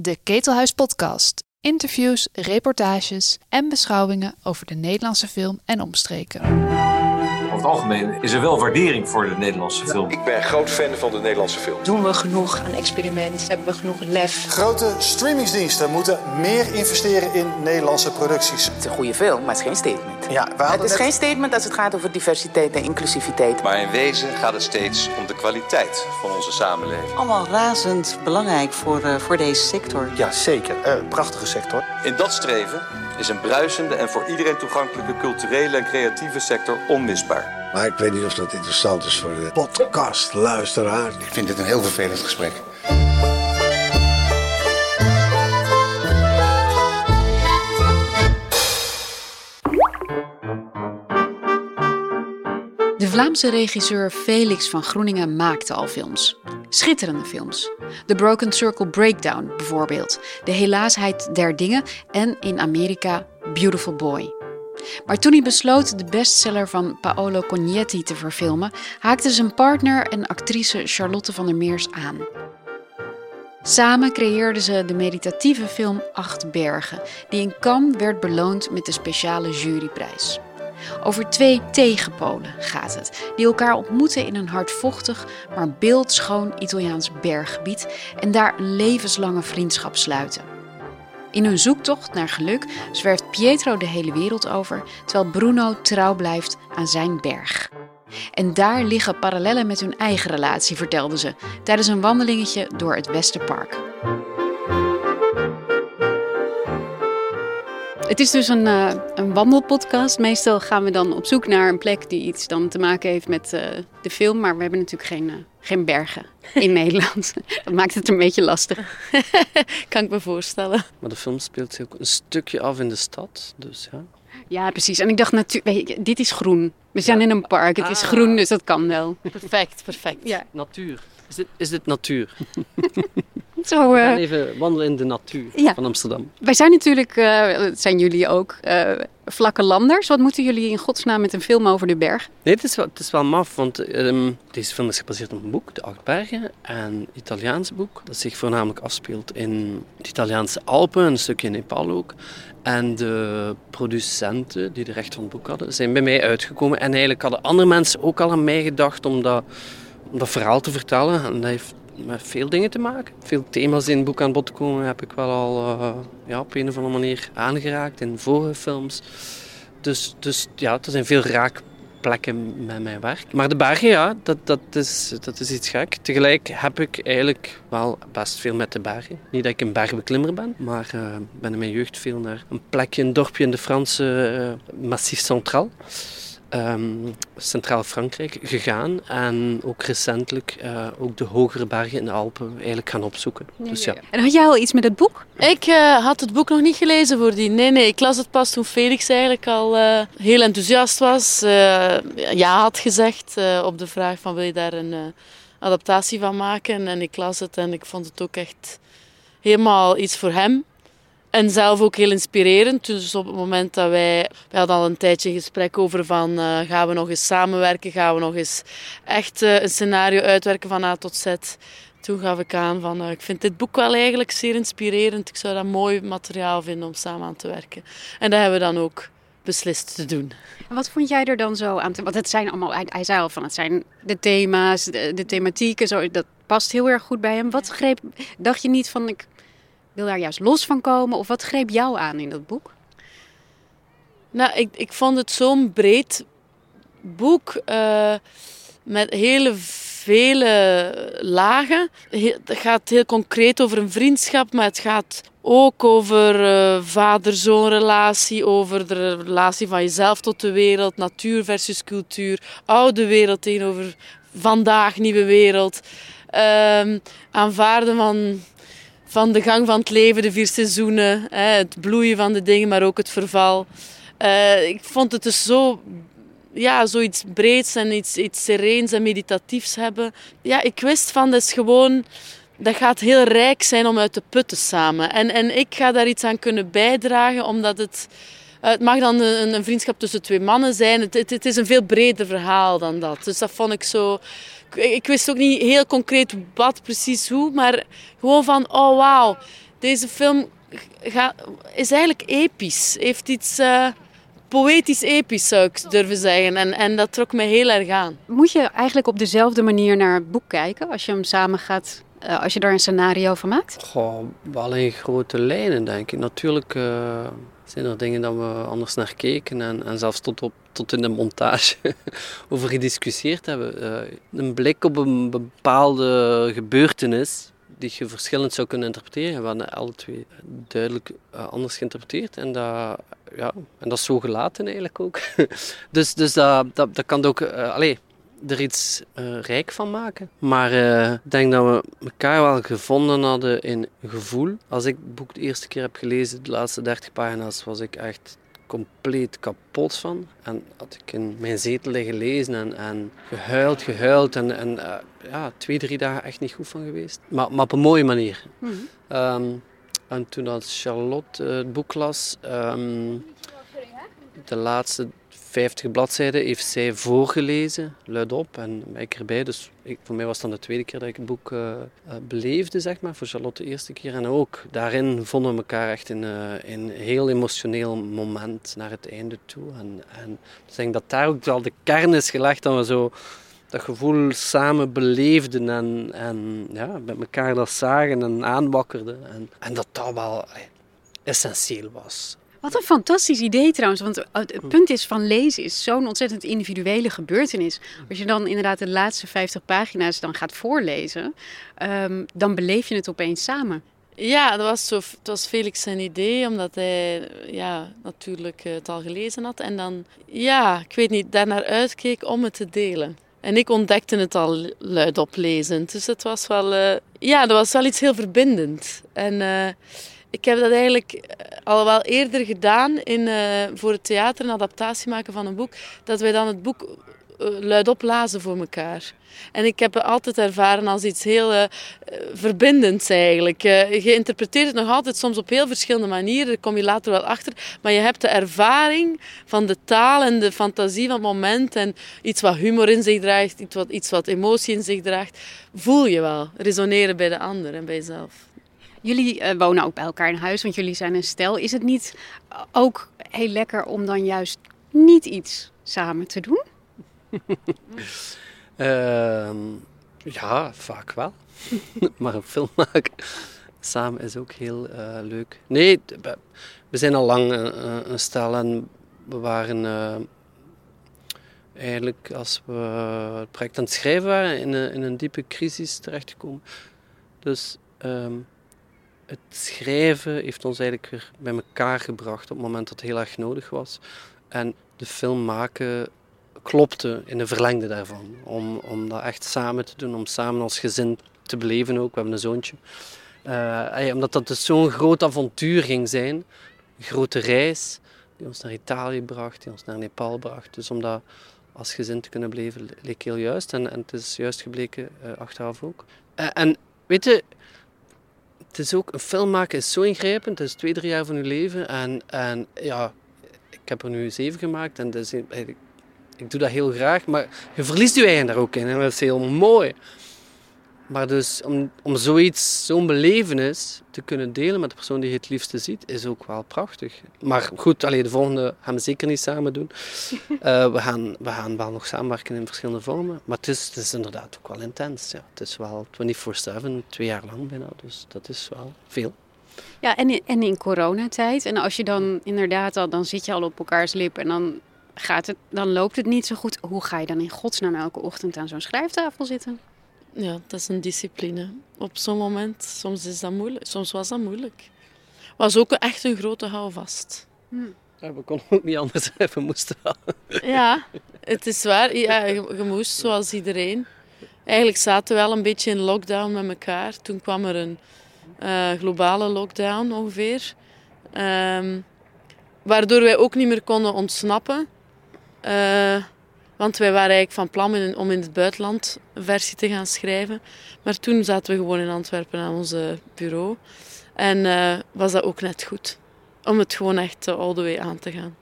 De Ketelhuis Podcast. Interviews, reportages en beschouwingen over de Nederlandse film en omstreken. Over het algemeen is er wel waardering voor de Nederlandse film. Ik ben groot fan van de Nederlandse film. Doen we genoeg aan experimenten? Hebben we genoeg lef? Grote streamingsdiensten moeten meer investeren in Nederlandse producties. Het is een goede film, maar het is geen statement. Ja, we Het is net- geen statement als het gaat over diversiteit en inclusiviteit. Maar in wezen gaat het steeds om de kwaliteit van onze samenleving. allemaal razend belangrijk voor, eh, voor deze sector. Ja, zeker. Eh, prachtige sector. In dat streven is een bruisende en voor iedereen toegankelijke culturele en creatieve sector onmisbaar. Maar ik weet niet of dat interessant is voor de podcastluisteraar. Ik vind dit een heel vervelend gesprek. Vlaamse regisseur Felix van Groeningen maakte al films. Schitterende films. The Broken Circle Breakdown bijvoorbeeld, De Helaasheid der Dingen en in Amerika Beautiful Boy. Maar toen hij besloot de bestseller van Paolo Cognetti te verfilmen, haakte zijn partner en actrice Charlotte van der Meers aan. Samen creëerden ze de meditatieve film Acht Bergen, die in Cannes werd beloond met de speciale juryprijs. Over twee tegenpolen gaat het, die elkaar ontmoeten in een hardvochtig, maar beeldschoon Italiaans berggebied en daar een levenslange vriendschap sluiten. In hun zoektocht naar geluk zwerft Pietro de hele wereld over, terwijl Bruno trouw blijft aan zijn berg. En daar liggen parallellen met hun eigen relatie, vertelden ze tijdens een wandelingetje door het Westerpark. Het is dus een, eh, een wandelpodcast. Meestal gaan we dan op zoek naar een plek die iets dan te maken heeft met eh, de film. Maar we hebben natuurlijk geen, eh, geen bergen in Nederland. Dat maakt het een beetje lastig. kan ik me voorstellen. Maar de film speelt zich ook een stukje af in de stad. Dus ja. Ja, precies. En ik dacht natuurlijk, dit is groen. We zijn Ja. in een park. Het is Ah. groen, dus dat kan wel. Perfect, perfect. Ja. Natuur. Is dit, is dit natuur? Zo, We eh, gaan even wandelen in de natuur Ja. van Amsterdam. wij zijn natuurlijk, dat zijn jullie ook, eh, vlakke landers. Wat moeten jullie in godsnaam met een film over de berg? Nee, het is wel, het is wel maf, want ehm, deze film is gebaseerd op een boek, De Acht Bergen. En een Italiaans boek, dat zich voornamelijk afspeelt in de Italiaanse Alpen, een stukje in Nepal ook. En de producenten die de recht van het boek hadden, zijn bij mij uitgekomen. En eigenlijk hadden andere mensen ook al aan mij gedacht om dat, om dat verhaal te vertellen. En dat heeft met veel dingen te maken. Veel thema's in het boek aan bod komen heb ik wel al eh, ja, op een of andere manier aangeraakt in vorige films. Dus, dus ja, er zijn veel raakplekken met mijn werk. Maar de bergen, ja, dat, dat, is, dat is iets gek. Tegelijk heb ik eigenlijk wel best veel met de bergen. Niet dat ik een bergbeklimmer ben, maar ik ben in mijn jeugd veel naar een plekje, een dorpje in de Franse eh, Massif Centraal. Ehm, Centraal Frankrijk gegaan en ook recentelijk eh, ook de hogere bergen in de Alpen eigenlijk gaan opzoeken. dus ja. En had jij al iets met het boek? Ik eh, had het boek nog niet gelezen voordien. Nee, nee, ik las het pas toen Felix eigenlijk al eh, heel enthousiast was. eh, ja had gezegd eh, op de vraag van wil je daar een eh, adaptatie van maken. En ik las het en ik vond het ook echt helemaal iets voor hem. En zelf ook heel inspirerend. Dus op het moment dat wij... We hadden al een tijdje een gesprek over van... eh, gaan we nog eens samenwerken? Gaan we nog eens echt eh, een scenario uitwerken van A tot Z? Toen gaf ik aan van... eh, ik vind dit boek wel eigenlijk zeer inspirerend. Ik zou dat mooi materiaal vinden om samen aan te werken. En dat hebben we dan ook beslist te doen. En Wat vond jij er dan zo aan? Want het zijn allemaal, hij, hij zei al van het zijn de thema's, de, de thematieken, zo, dat past heel erg goed bij hem. Wat greep, dacht je niet van ik wil daar juist los van komen? Of wat greep jou aan in dat boek? Nou, ik, ik vond het zo'n breed boek eh, met hele vele lagen. He- Het gaat heel concreet over een vriendschap, maar het gaat ook over eh vader-zoon relatie, over de relatie van jezelf tot de wereld, natuur versus cultuur, oude wereld tegenover vandaag, nieuwe wereld. Ehm, aanvaarden van van de gang van het leven, de vier seizoenen, het bloeien van de dingen, maar ook het verval. Eh, ik vond het dus zo, ja, zoiets breeds en iets, iets sereens en meditatiefs hebben. Ja, ik wist van, dat is gewoon, dat gaat heel rijk zijn om uit te putten samen. En, en ik ga daar iets aan kunnen bijdragen, omdat het... eh, Het mag dan een, een vriendschap tussen twee mannen zijn. Het, het, het is een veel breder verhaal dan dat. Dus dat vond ik zo... Ik, wist ook niet heel concreet wat, precies hoe. Maar gewoon van, oh wauw. deze film ga, is eigenlijk episch. Heeft iets uh, poëtisch episch, zou ik durven zeggen. En, en dat trok mij heel erg aan. Moet je eigenlijk op dezelfde manier naar het boek kijken als je hem samen gaat uh, als je daar een scenario van maakt? Goh, wel in grote lijnen, denk ik. Natuurlijk uh, zijn er dingen dat we anders naar keken en, en zelfs tot, op, tot in de montage over gediscussieerd hebben. Uh, een blik op een bepaalde gebeurtenis die je verschillend zou kunnen interpreteren. We hebben alle twee duidelijk anders geïnterpreteerd en dat, ja, en dat is zo gelaten eigenlijk ook. dus dus dat, dat, dat kan ook... Allee, er iets rijk van maken. Maar ik denk dat we elkaar wel gevonden hadden in gevoel. Als ik het boek de eerste keer heb gelezen, de laatste 30 pagina's, was ik echt compleet kapot van. En had ik in mijn zetel liggen lezen en, en gehuild, gehuild. En, en uh, ja, twee, drie dagen echt niet goed van geweest. Maar, maar op een mooie manier. Mm -hmm. um, en toen als Charlotte het boek las, um, de laatste 50 bladzijden heeft zij voorgelezen, luidop, en ik erbij. Dus ik, voor mij was dan de tweede keer dat ik het boek uh, beleefde, zeg maar. Voor Charlotte de eerste keer. En ook daarin vonden we elkaar echt in, een heel emotioneel moment naar het einde toe. En, en ik denk dat daar ook wel de kern is gelegd dat we zo dat gevoel samen beleefden en, en ja, met elkaar dat zagen en aanwakkerden. En, en dat dat wel essentieel was. Wat een fantastisch idee trouwens. Want het punt is van lezen is zo'n ontzettend individuele gebeurtenis. Als je dan inderdaad de laatste 50 pagina's dan gaat voorlezen, um, dan beleef je het opeens samen. Ja, dat was, zo, het was Felix zijn idee, omdat hij ja, natuurlijk het al gelezen had. En dan, ja, ik weet niet, daarnaar uitkeek om het te delen. En ik ontdekte het al luidop lezend. Dus het was wel, uh, ja, dat was wel iets heel verbindend. En... Uh, ik heb dat eigenlijk al wel eerder gedaan in, uh, voor het theater, een adaptatie maken van een boek. Dat wij dan het boek uh, luidop lazen voor elkaar. En ik heb het altijd ervaren als iets heel uh, verbindends eigenlijk. je interpreteert het nog altijd soms op heel verschillende manieren. Daar kom je later wel achter. Maar je hebt de ervaring van de taal en de fantasie van het moment. En iets wat humor in zich draagt, iets wat, iets wat emotie in zich draagt. Voel je wel. Resoneren bij de ander en bij jezelf. Jullie uh, wonen ook bij elkaar in huis, want jullie zijn een stel. Is het niet ook heel lekker om dan juist niet iets samen te doen? uh, ja, vaak wel. maar een film maken samen is ook heel uh, leuk. Nee, we zijn al lang een stel en we waren eigenlijk als we het project aan het schrijven waren in een, in een diepe crisis terechtgekomen. Dus um, het schrijven heeft ons eigenlijk weer bij elkaar gebracht op het moment dat het heel erg nodig was. En de film maken klopte in de verlengde daarvan. Om, om dat echt samen te doen, om samen als gezin te beleven ook. We hebben een zoontje. Uh, omdat dat dus zo'n groot avontuur ging zijn. Een grote reis die ons naar Italië bracht, die ons naar Nepal bracht. Dus om dat als gezin te kunnen beleven leek heel juist. En, en het is juist gebleken uh, achteraf ook. Uh, en weet je, het is ook, een film maken is zo ingrijpend. Het is twee, drie jaar van je leven. En, en ja, ik heb er nu zeven gemaakt. En dus, ik, ik doe dat heel graag. Maar je verliest je eigen daar ook in. En dat is heel mooi. Maar dus om, om zoiets, zo'n belevenis te kunnen delen met de persoon die je het liefste ziet, is ook wel prachtig. Maar goed, alleen de volgende gaan we zeker niet samen doen. Uh, we, gaan, we gaan wel nog samenwerken in verschillende vormen. Maar het is, het is inderdaad ook wel intens. Ja. Het is wel 24-7, twee jaar lang bijna. Dus dat is wel veel. Ja, en in, en in coronatijd. En als je dan inderdaad al, dan zit je al op elkaars lip en dan, gaat het, dan loopt het niet zo goed. Hoe ga je dan in godsnaam elke ochtend aan zo'n schrijftafel zitten? Ja, dat is een discipline. Op zo'n moment, soms is dat moeilijk. Soms was dat moeilijk. Was ook echt een grote houvast. Hm. Ja, we konden ook niet anders we moesten. Ja, het is waar. Ja, je, je, moest, zoals iedereen. Eigenlijk zaten we wel een beetje in lockdown met elkaar. Toen kwam er een uh, globale lockdown ongeveer. Um, waardoor wij ook niet meer konden ontsnappen. Uh, want wij waren eigenlijk van plan om in het buitenland een versie te gaan schrijven. Maar toen zaten we gewoon in Antwerpen aan ons bureau. En uh, was dat ook net goed. Om het gewoon echt uh, all the way aan te gaan.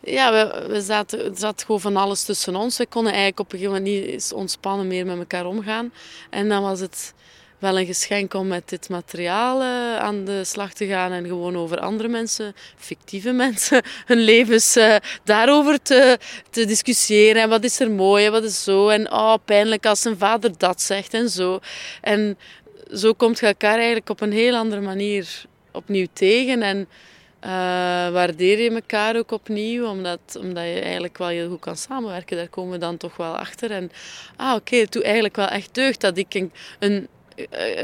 Ja, we, we zaten, er zat gewoon van alles tussen ons. We konden eigenlijk op een gegeven moment niet ontspannen meer met elkaar omgaan. En dan was het wel een geschenk om met dit materiaal uh, aan de slag te gaan en gewoon over andere mensen, fictieve mensen, hun levens uh, daarover te, te discussiëren. En wat is er mooi en wat is zo. En oh, pijnlijk als een vader dat zegt en zo. En zo komt je elkaar eigenlijk op een heel andere manier opnieuw tegen. En uh, waardeer je elkaar ook opnieuw, omdat, omdat je eigenlijk wel heel goed kan samenwerken. Daar komen we dan toch wel achter. En ah, oké, okay, het doet eigenlijk wel echt deugd dat ik een, een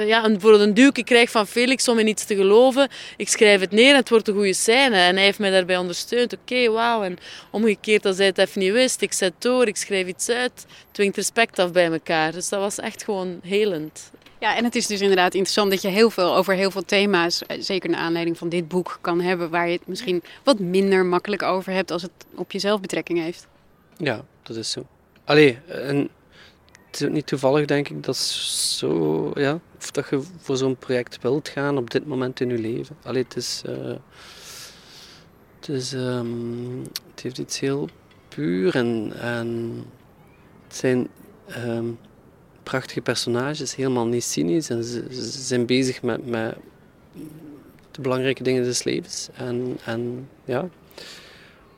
ja, een, bijvoorbeeld een duwke krijg van Felix om in iets te geloven. Ik schrijf het neer en het wordt een goede scène. En hij heeft mij daarbij ondersteund. Oké, okay, wauw. En omgekeerd, als hij het even niet wist, ik zet door, ik schrijf iets uit. Dwingt respect af bij elkaar. Dus dat was echt gewoon helend. Ja, en het is dus inderdaad interessant dat je heel veel over heel veel thema's, eh, zeker naar aanleiding van dit boek, kan hebben waar je het misschien wat minder makkelijk over hebt als het op jezelf betrekking heeft. Ja, dat is zo. Allee, en het is ook niet toevallig, denk ik, dat zo, ja, of dat je voor zo'n project wilt gaan op dit moment in je leven. Allee, het is, uh, het, is het heeft iets heel puur en, en het zijn um, prachtige personages, helemaal niet cynisch. En ze, zijn bezig met, met de belangrijke dingen des levens. En, en ja,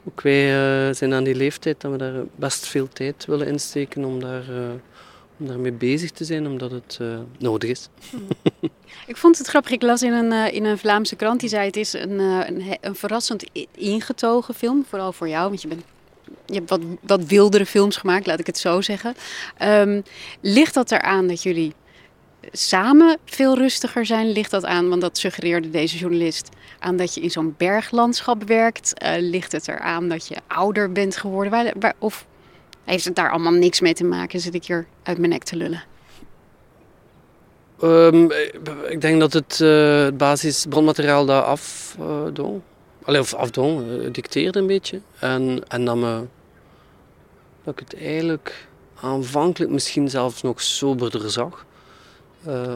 ook wij uh, zijn aan die leeftijd dat we daar best veel tijd willen insteken om, daar, uh, om daarmee bezig te zijn, omdat het uh, nodig is. Ik vond het grappig, ik las in een, in een Vlaamse krant, die zei het is een, een, een verrassend ingetogen film, vooral voor jou, want je bent je hebt wat, wat wildere films gemaakt, laat ik het zo zeggen. Um, ligt dat eraan dat jullie samen veel rustiger zijn? Ligt dat aan, want dat suggereerde deze journalist, aan dat je in zo'n berglandschap werkt? Ligt het eraan dat je ouder bent geworden? Waar, of heeft het daar allemaal niks mee te maken? Zit ik hier uit mijn nek te lullen? Um, ik denk dat het, uh, het basisbronmateriaal daar afdoet. Uh, Allee, of afdwong, uh, dicteerde een beetje. En, en dat, me, dat ik het eigenlijk aanvankelijk misschien zelfs nog soberder zag.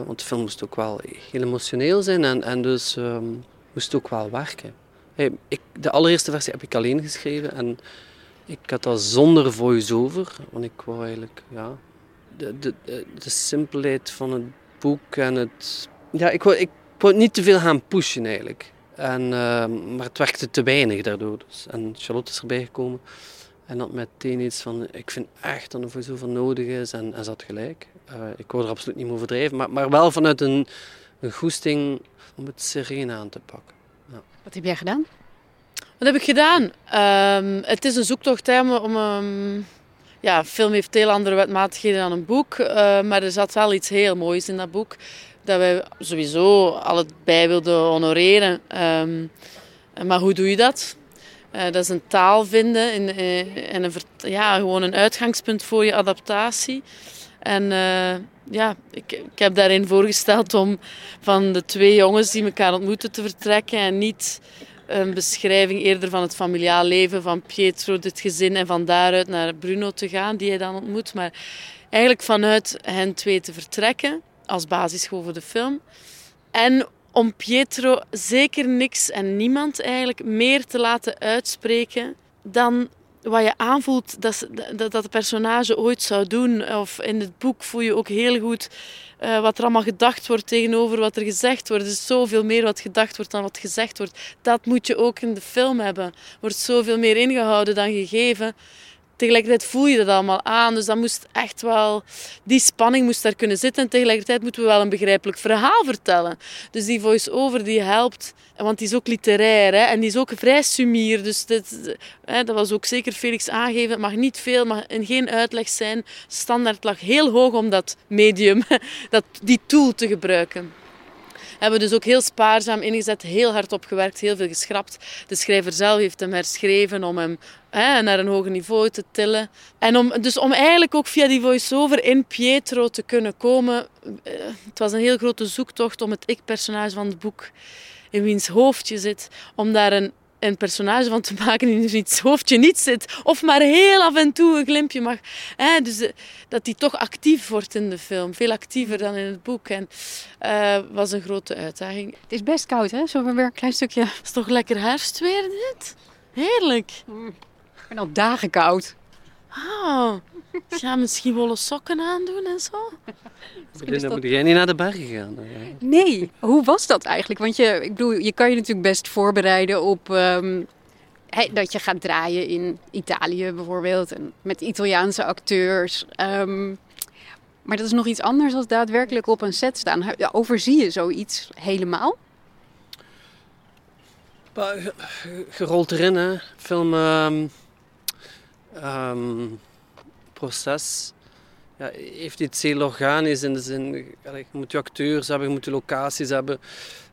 Want de film moest ook wel heel emotioneel zijn en, en dus um, moest ook wel werken. Ik, de allereerste versie heb ik alleen geschreven en ik had dat zonder voice-over. Want ik wou eigenlijk, ja, de, de, de, simpelheid van het boek en het... Ja, ik wou, ik wou niet te veel gaan pushen eigenlijk. En, uh, maar het werkte te weinig daardoor. Dus. En Charlotte is erbij gekomen en had meteen iets van: ik vind echt dat er voor zoveel nodig is. En, en ze had gelijk. Uh, ik wou er absoluut niet meer overdrijven, maar, maar wel vanuit een, een goesting om het sereen aan te pakken. Ja. Wat heb jij gedaan? Wat heb ik gedaan? Um, het is een zoektocht hè, om. Um, ja, film heeft heel andere wetmatigheden dan een boek, uh, maar er zat wel iets heel moois in dat boek dat wij sowieso al het bij wilden honoreren. Maar hoe doe je dat? Uh, dat is een taal vinden in, uh, en een, ja, gewoon een uitgangspunt voor je adaptatie. En uh, ja, ik, ik heb daarin voorgesteld om van de twee jongens die elkaar ontmoeten te vertrekken en niet een beschrijving eerder van het familiaal leven van Pietro, dit gezin en van daaruit naar Bruno te gaan, die hij dan ontmoet. Maar eigenlijk vanuit hen twee te vertrekken als basis voor de film. En om Pietro zeker niks en niemand eigenlijk meer te laten uitspreken dan wat je aanvoelt dat, dat, dat de personage ooit zou doen. Of in het boek voel je ook heel goed uh, wat er allemaal gedacht wordt tegenover wat er gezegd wordt. Er is zoveel meer wat gedacht wordt dan wat gezegd wordt. Dat moet je ook in de film hebben. Er wordt zoveel meer ingehouden dan gegeven tegelijkertijd voel je dat allemaal aan. Dus dat moest echt wel, die spanning moest daar kunnen zitten. En tegelijkertijd moeten we wel een begrijpelijk verhaal vertellen. Dus die voice-over die helpt, want die is ook literair hè, en die is ook vrij sumier. Dus dit, hè, dat was ook zeker Felix aangegeven. Het mag niet veel, mag in geen uitleg zijn. Standaard lag heel hoog om dat medium, dat, die tool te gebruiken hebben we dus ook heel spaarzaam ingezet, heel hard opgewerkt, heel veel geschrapt. De schrijver zelf heeft hem herschreven om hem hè, naar een hoger niveau te tillen. En om, dus om eigenlijk ook via die voice-over in Pietro te kunnen komen. Eh, het was een heel grote zoektocht om het ik-personage van het boek in wiens hoofdje zit, om daar een een personage van te maken die in wiens hoofdje niet zit. Of maar heel af en toe een glimpje mag. Hè, dus eh, dat die toch actief wordt in de film. Veel actiever dan in het boek. En uh, was een grote uitdaging. Het is best koud, hè? Zo weer een klein stukje. Het is toch lekker herfstweer dit? Heerlijk. Mm. Ben al dagen koud. Oh, ja, misschien wollen sokken aandoen en zo. Belinda, moet jij niet naar de bergen gaan? Nee, hoe was dat eigenlijk? Want je, ik bedoel, je kan je natuurlijk best voorbereiden op ehm, hè, dat je gaat draaien in Italië bijvoorbeeld. En met Italiaanse acteurs. Ehm, maar dat is nog iets anders dan daadwerkelijk op een set staan. Overzie je zoiets helemaal? Rolt erin, hè. Film... ehm, ehm, proces ja, heeft iets heel organisch in de zin... Je moet je acteurs hebben, je moet locaties hebben.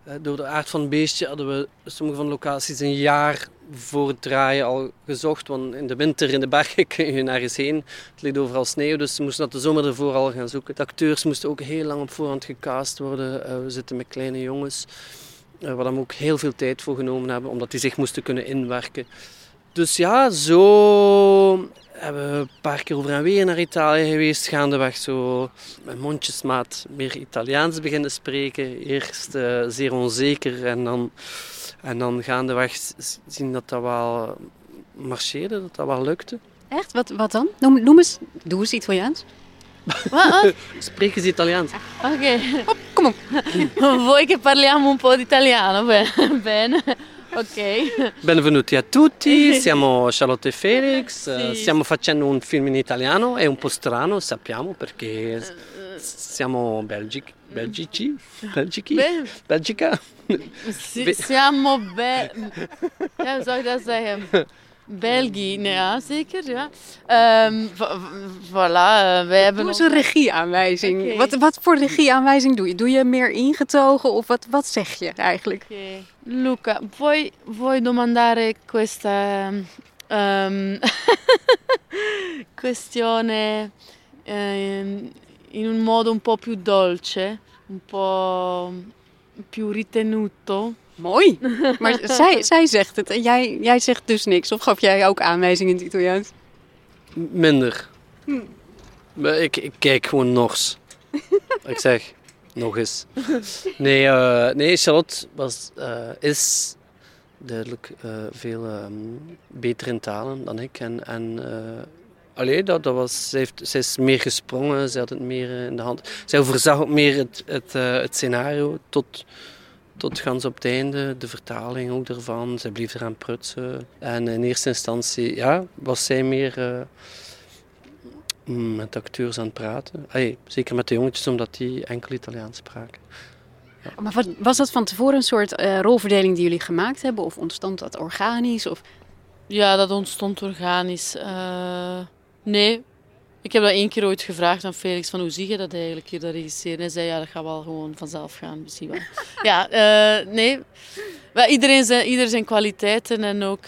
Eh, Door de aard van het beestje hadden we sommige van de locaties een jaar voor het draaien al gezocht. Want in de winter in de bergen kun je nergens heen. Het ligt overal sneeuw, dus ze moesten dat de zomer ervoor al gaan zoeken. De acteurs moesten ook heel lang op voorhand gecast worden. Eh, we zitten met kleine jongens. Uh, waar we ook heel veel tijd voor genomen hebben, omdat die zich moesten kunnen inwerken. Dus ja, zo hebben we een paar keer over en weer naar Italië geweest. Gaandeweg zo met mondjesmaat meer Italiaans beginnen spreken. Eerst uh, zeer onzeker en dan, en dan gaandeweg zien dat dat wel marcheerde, dat dat wel lukte. Echt? Wat, wat dan? Noem, noem eens, doe eens Italiaans. Wat? Spreek eens Italiaans. Ok. Oh, kom op. Vuoi che parliamo un po' di italiano? Bene. Ok. Benvenuti a tutti, siamo Charlotte e Felix, eh, stiamo facendo un film in italiano, è un po' strano, sappiamo, perché siamo belgici, belgici, belgici, Be- Belgica. Si- siamo be... Ja, zou ik dat zeggen? België, nou ja, zeker. Ja. Ehm, vo- voilà, eh, wij hebben... Doe eens een regieaanwijzing. Oké. Wat, wat voor regieaanwijzing doe je? Doe je meer ingetogen of wat, wat zeg je eigenlijk? Ok. Luca, vuoi, vuoi domandare questa ehm, questione ehm, in un modo un po' più dolce, un po' più ritenuto? Mooi. Maar zij, zij zegt het en jij, jij zegt dus niks. Of gaf jij ook aanwijzingen in het Italiaans? Minder. Maar Ik, ik kijk gewoon Nors. ik zeg, nog eens. Nee, eh, nee Charlotte was, eh, is duidelijk eh, veel ehm, beter in talen dan ik. En, en dat, dat was, zij, heeft, zij is meer gesprongen, zij had het meer in de hand. Zij overzag ook meer het, het, het scenario tot, tot gans op het einde, de vertaling ook ervan. Zij bleef eraan prutsen. En in eerste instantie ja, was zij meer met acteurs aan het praten. Allee, zeker met de jongetjes, omdat die enkel Italiaans spraken. Maar wat, was dat van tevoren een soort eh, rolverdeling die jullie gemaakt hebben? Of ontstond dat organisch? Of... Ja, dat ontstond organisch. Eh, nee, ik heb dat één keer ooit gevraagd aan Felix van hoe zie je dat eigenlijk hier, dat regisseren? En hij zei ja, dat gaat wel gewoon vanzelf gaan, misschien wel. ja, eh, nee. Iedereen zijn, ieder zijn kwaliteiten en ook...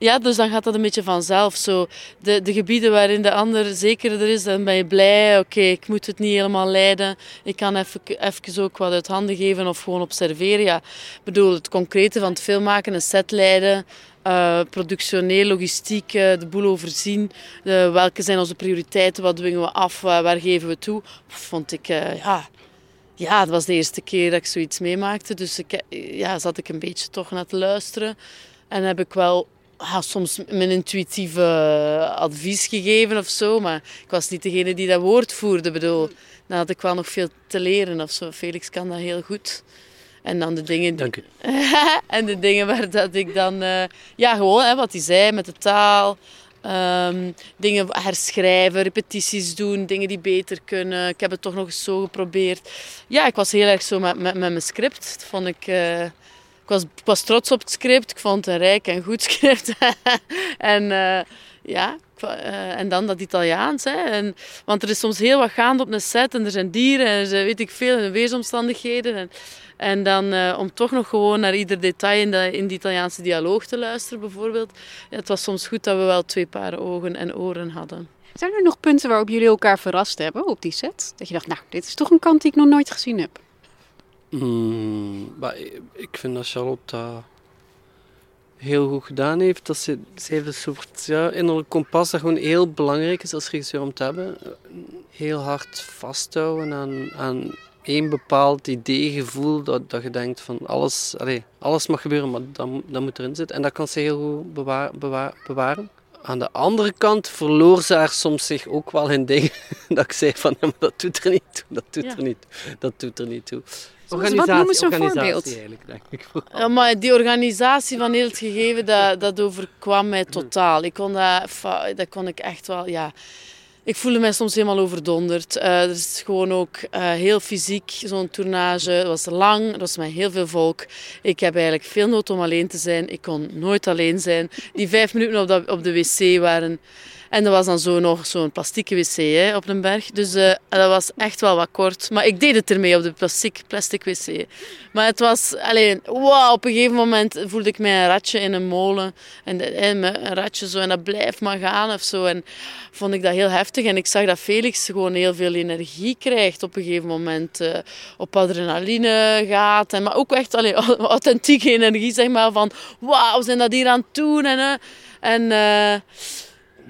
ja, dus dan gaat dat een beetje vanzelf. Zo, de, de gebieden waarin de ander zekerder is, dan ben je blij. Oké, ik moet het niet helemaal leiden. Ik kan even, ook wat uit handen geven of gewoon observeren. Ja, ik bedoel, het concrete van het filmmaken, een set leiden, eh, productioneel, logistiek, eh, de boel overzien. Eh, welke zijn onze prioriteiten? Wat dwingen we af? Waar, geven we toe? Vond ik, ja... Ja, het was de eerste keer dat ik zoiets meemaakte. Dus ik, ja, zat ik een beetje toch naar te luisteren. En heb ik wel ja, soms mijn intuïtieve advies gegeven of zo. Maar ik was niet degene die dat woord voerde. Ik bedoel, dan had ik wel nog veel te leren of zo. Felix kan dat heel goed. En dan de dingen... Dank u. en de dingen waar dat ik dan... eh, ja, gewoon hè, wat hij zei met de taal. ehm, dingen herschrijven, repetities doen, dingen die beter kunnen. Ik heb het toch nog eens zo geprobeerd. Ja, ik was heel erg zo met, met, met mijn script. Dat vond ik... eh, ik was, ik was trots op het script. Ik vond het een rijk en goed script. en eh, ja, eh, en dan dat Italiaans. Hè. En, want er is soms heel wat gaande op een set en er zijn dieren en er zijn, weet ik veel, en weersomstandigheden. En, en dan eh, om toch nog gewoon naar ieder detail in de, Italiaanse dialoog te luisteren, bijvoorbeeld. Het was soms goed dat we wel twee paar ogen en oren hadden. Zijn er nog punten waarop jullie elkaar verrast hebben op die set? Dat je dacht, nou, dit is toch een kant die ik nog nooit gezien heb. Mm, maar ik- vind dat Charlotte dat heel goed gedaan heeft. Dat ze, ze heeft een soort ja, innerlijk kompas dat gewoon heel belangrijk is als regisseur om te hebben. Heel hard vasthouden aan, aan één bepaald idee, gevoel, dat, dat je denkt van alles, allee, alles mag gebeuren, maar dat, moet- dat moet erin zitten. En dat kan ze heel goed bewaar, bewaar, bewaren. aan de andere kant verloor ze haar soms zich ook wel in dingen dat ik zei van, ja, maar dat doet er niet toe, dat doet Ja. er niet, dat doet er niet toe. Wat noemen ze een organisatie voorbeeld? Eigenlijk, denk ik. Ja, maar die organisatie van heel het gegeven, dat, dat overkwam mij totaal. Ik kon dat, dat kon ik echt wel, ja... Ik voelde mij soms helemaal overdonderd. Eh er is gewoon ook eh, heel fysiek zo'n tournage. Het was lang, er was met heel veel volk. Ik heb eigenlijk veel nood om alleen te zijn. Ik kon nooit alleen zijn. Die vijf minuten op, dat, op de wc waren... En dat was dan zo nog zo'n plastieke wc hè, op een berg. Dus eh, dat was echt wel wat kort. Maar ik deed het ermee op de plastic, plastic wc. Maar het was alleen, wow, op een gegeven moment voelde ik mij een ratje in een molen. En, en een ratje zo, en dat blijft maar gaan of zo. En vond ik dat heel heftig. En ik zag dat Felix gewoon heel veel energie krijgt op een gegeven moment. eh, op adrenaline gaat. En, maar ook echt allee, authentieke energie, zeg maar. Van, wauw, zijn dat hier aan het doen. En, en eh,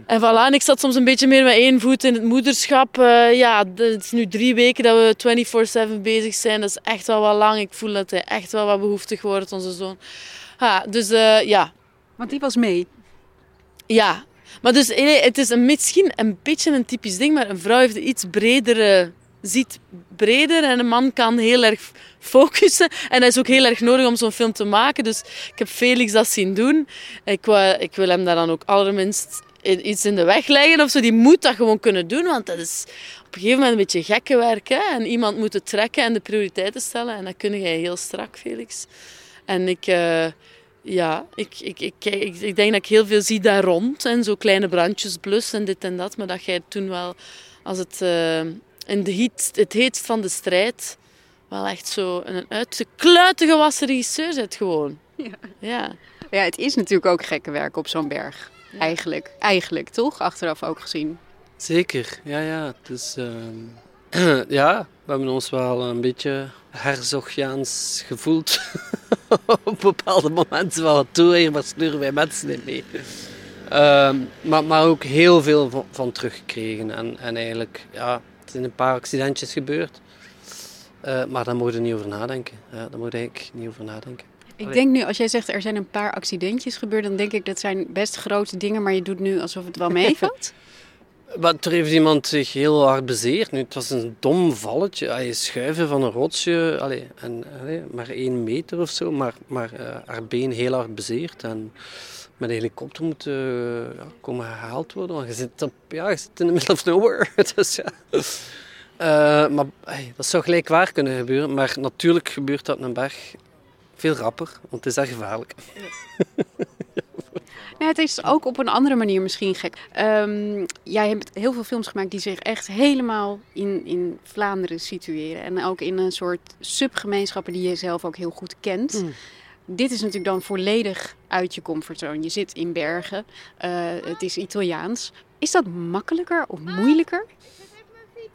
en voilà, en ik zat soms een beetje meer met één voet in het moederschap. Eh, ja, het is nu drie weken dat we 24-7 bezig zijn. Dat is echt wel wat lang. Ik voel dat hij echt wel wat behoeftig wordt, onze zoon. Ja, dus eh, ja. Want die was mee. Ja. Maar dus nee, het is een, misschien een beetje een typisch ding, maar een vrouw heeft iets bredere, ziet breder en een man kan heel erg focussen. En dat is ook heel erg nodig om zo'n film te maken. Dus ik heb Felix dat zien doen. Ik, wou- ik wil hem daar dan ook allerminst iets in de weg leggen of zo. Die moet dat gewoon kunnen doen, want dat is op een gegeven moment een beetje gekke werk. Hè? En iemand moet het trekken en de prioriteiten stellen. En dat kun jij heel strak, Felix. En ik... eh, ja, ik, ik, ik, ik, denk dat ik heel veel zie daar rond. En zo kleine brandjes blussen en dit en dat. Maar dat jij toen wel, als het eh, in de heat, het heetst van de strijd, wel echt zo een uit de kluiten gewassen regisseur bent gewoon. Ja. Ja. Ja, het is natuurlijk ook gekke werk op zo'n berg. Eigenlijk. Eigenlijk, toch? Achteraf ook gezien. Zeker, ja, ja. Dus, ehm, ja, we hebben ons wel een beetje herzogjaans gevoeld. Op bepaalde momenten wel toe, hier, maar sturen wij mensen niet mee. Ehm, maar, maar ook heel veel van, van teruggekregen. En, en eigenlijk, ja, er zijn een paar accidentjes gebeurd. Eh, maar daar moet je niet over nadenken. Ja, daar moet je eigenlijk niet over nadenken. Ik denk nu, als jij zegt er zijn een paar accidentjes gebeurd, dan denk ik dat zijn best grote dingen, maar je doet nu alsof het wel meevalt. Maar er heeft iemand zich heel hard bezeerd. Nu, het was een dom valletje. Allee, schuiven van een rotsje. Allee, en, allee, maar één meter of zo. Maar, maar eh, haar been heel hard bezeerd. En met een helikopter moet eh, ja, komen gehaald worden. Want je zit, op, ja, je zit in the middle of nowhere. dus, ja. Eh, maar dat zou gelijk waar kunnen gebeuren. Maar natuurlijk gebeurt dat op een berg veel rapper. Want het is echt gevaarlijk. Ja, het is ook op een andere manier misschien gek. Ehm, jij hebt heel veel films gemaakt die zich echt helemaal in, in Vlaanderen situeren. En ook in een soort subgemeenschappen die je zelf ook heel goed kent. Mm. Dit is natuurlijk dan volledig uit je comfortzone. Je zit in bergen, eh, het is Italiaans. Is dat makkelijker of moeilijker?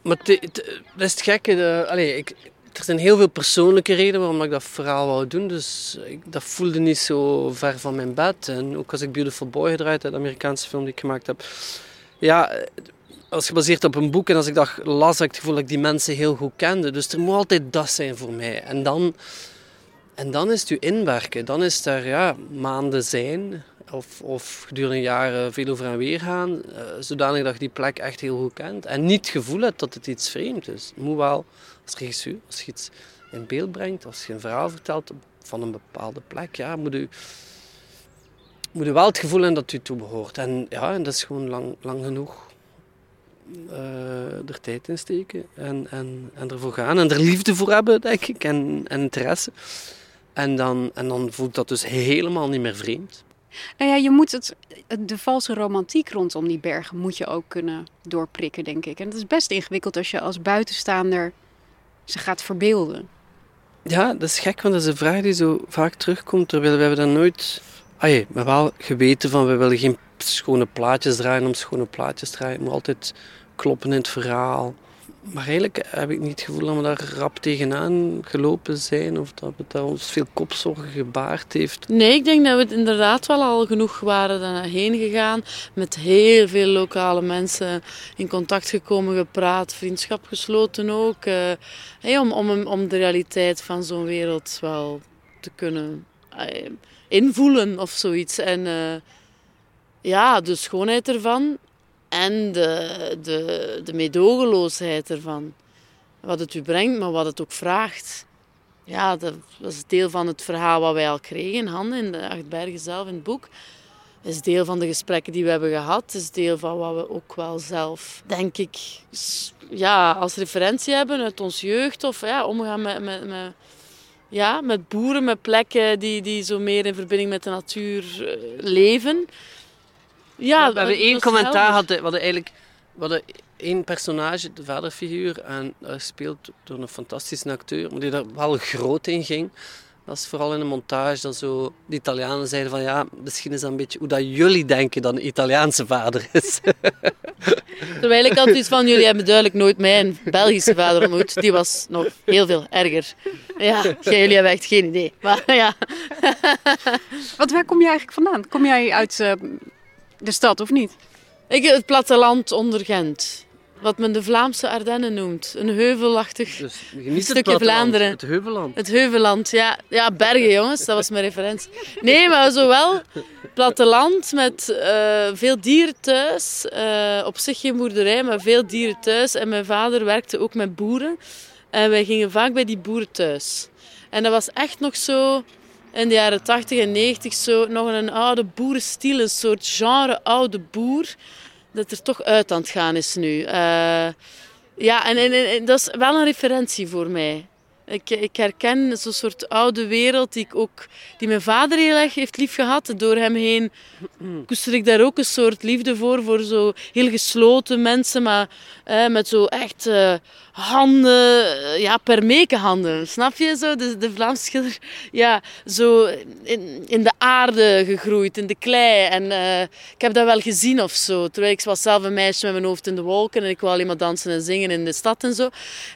Maar dat is het gekke. De, allee, ik, er zijn heel veel persoonlijke redenen waarom ik dat verhaal wou doen. Dus ik, dat voelde niet zo ver van mijn bed. En ook als ik Beautiful Boy gedraaid heb, de Amerikaanse film die ik gemaakt heb. Ja, als gebaseerd op een boek en als ik dat las, had ik het gevoel dat ik die mensen heel goed kende. Dus er moet altijd dat zijn voor mij. En dan, en dan is het je inwerken. Dan is er ja, maanden zijn of, of gedurende jaren veel over en weer gaan, eh, zodanig dat je die plek echt heel goed kent. En niet het gevoel hebt dat het iets vreemd is. Moet wel, als regisseur, als je iets in beeld brengt, als je een verhaal vertelt van een bepaalde plek, ja, moet je, moet je wel het gevoel hebben dat u toe behoort. En ja, en dat is gewoon lang, lang genoeg eh, er tijd in steken en, en, en ervoor gaan en er liefde voor hebben, denk ik, en, en interesse. En dan, en dan voelt dat dus helemaal niet meer vreemd. Nou ja, je moet het, de valse romantiek rondom die bergen moet je ook kunnen doorprikken, denk ik. En het is best ingewikkeld als je als buitenstaander ze gaat verbeelden. Ja, dat is gek, want dat is een vraag die zo vaak terugkomt. Terwijl we hebben dat nooit... Ah, je, maar wel geweten van, we willen geen schone plaatjes draaien om schone plaatjes te draaien. Moet altijd kloppen in het verhaal. Maar eigenlijk heb ik niet het gevoel dat we daar rap tegenaan gelopen zijn. Of dat het ons veel kopzorgen gebaard heeft. Nee, ik denk dat we het inderdaad wel al genoeg waren daarheen gegaan. Met heel veel lokale mensen in contact gekomen, gepraat, vriendschap gesloten ook. eh, om, om, om de realiteit van zo'n wereld wel te kunnen eh, invoelen of zoiets. En eh, ja, de schoonheid ervan en de, de, de meedogenloosheid ervan. Wat het u brengt, maar wat het ook vraagt. Ja, dat was deel van het verhaal wat wij al kregen in handen in de Achtbergen zelf in het boek. Is deel van de gesprekken die we hebben gehad. Is deel van wat we ook wel zelf, denk ik, ja, als referentie hebben uit ons jeugd. Of ja, omgaan met, met, met, ja, met boeren, met plekken die, die zo meer in verbinding met de natuur uh, leven. Ja, we hebben één commentaar gehad. We hadden eigenlijk we hadden één personage, de vaderfiguur, en gespeeld door een fantastische acteur, maar die er wel groot in ging. Dat is vooral in de montage dat zo de Italianen zeiden van ja, misschien is dat een beetje hoe dat jullie denken dat een Italiaanse vader is. Terwijl ik altijd iets van jullie hebben duidelijk nooit mijn Belgische vader ontmoet. Die was nog heel veel erger. Ja, jullie hebben echt geen idee. Maar ja. Wat, waar kom je eigenlijk vandaan? Kom jij uit uh, de stad of niet? Ik, het platteland onder Gent. Wat men de Vlaamse Ardennen noemt. Een heuvelachtig dus stukje het Vlaanderen. Het heuvelland. Het heuvelland, ja. Ja, bergen jongens, dat was mijn referentie. Nee, maar zowel platteland met uh, veel dieren thuis. Uh, op zich geen boerderij, maar veel dieren thuis. En mijn vader werkte ook met boeren. En wij gingen vaak bij die boeren thuis. En dat was echt nog zo in de jaren 80 en 90 zo nog een oude boerenstiel, een soort genre oude boer, dat er toch uit aan het gaan is nu. Uh, ja, en, en, dat is wel een referentie voor mij. Ik, ik herken zo'n soort oude wereld die, ik ook, die mijn vader heel erg heeft lief gehad. Door hem heen koester ik daar ook een soort liefde voor. Voor zo heel gesloten mensen, maar eh, met zo echt uh, handen, ja, permeke handen. Snap je zo? De, de Vlaamse schilder, ja, zo in, in de aarde gegroeid, in de klei. En uh, ik heb dat wel gezien of zo. Terwijl ik was zelf een meisje met mijn hoofd in de wolken en ik wou alleen maar dansen en zingen in de stad en zo.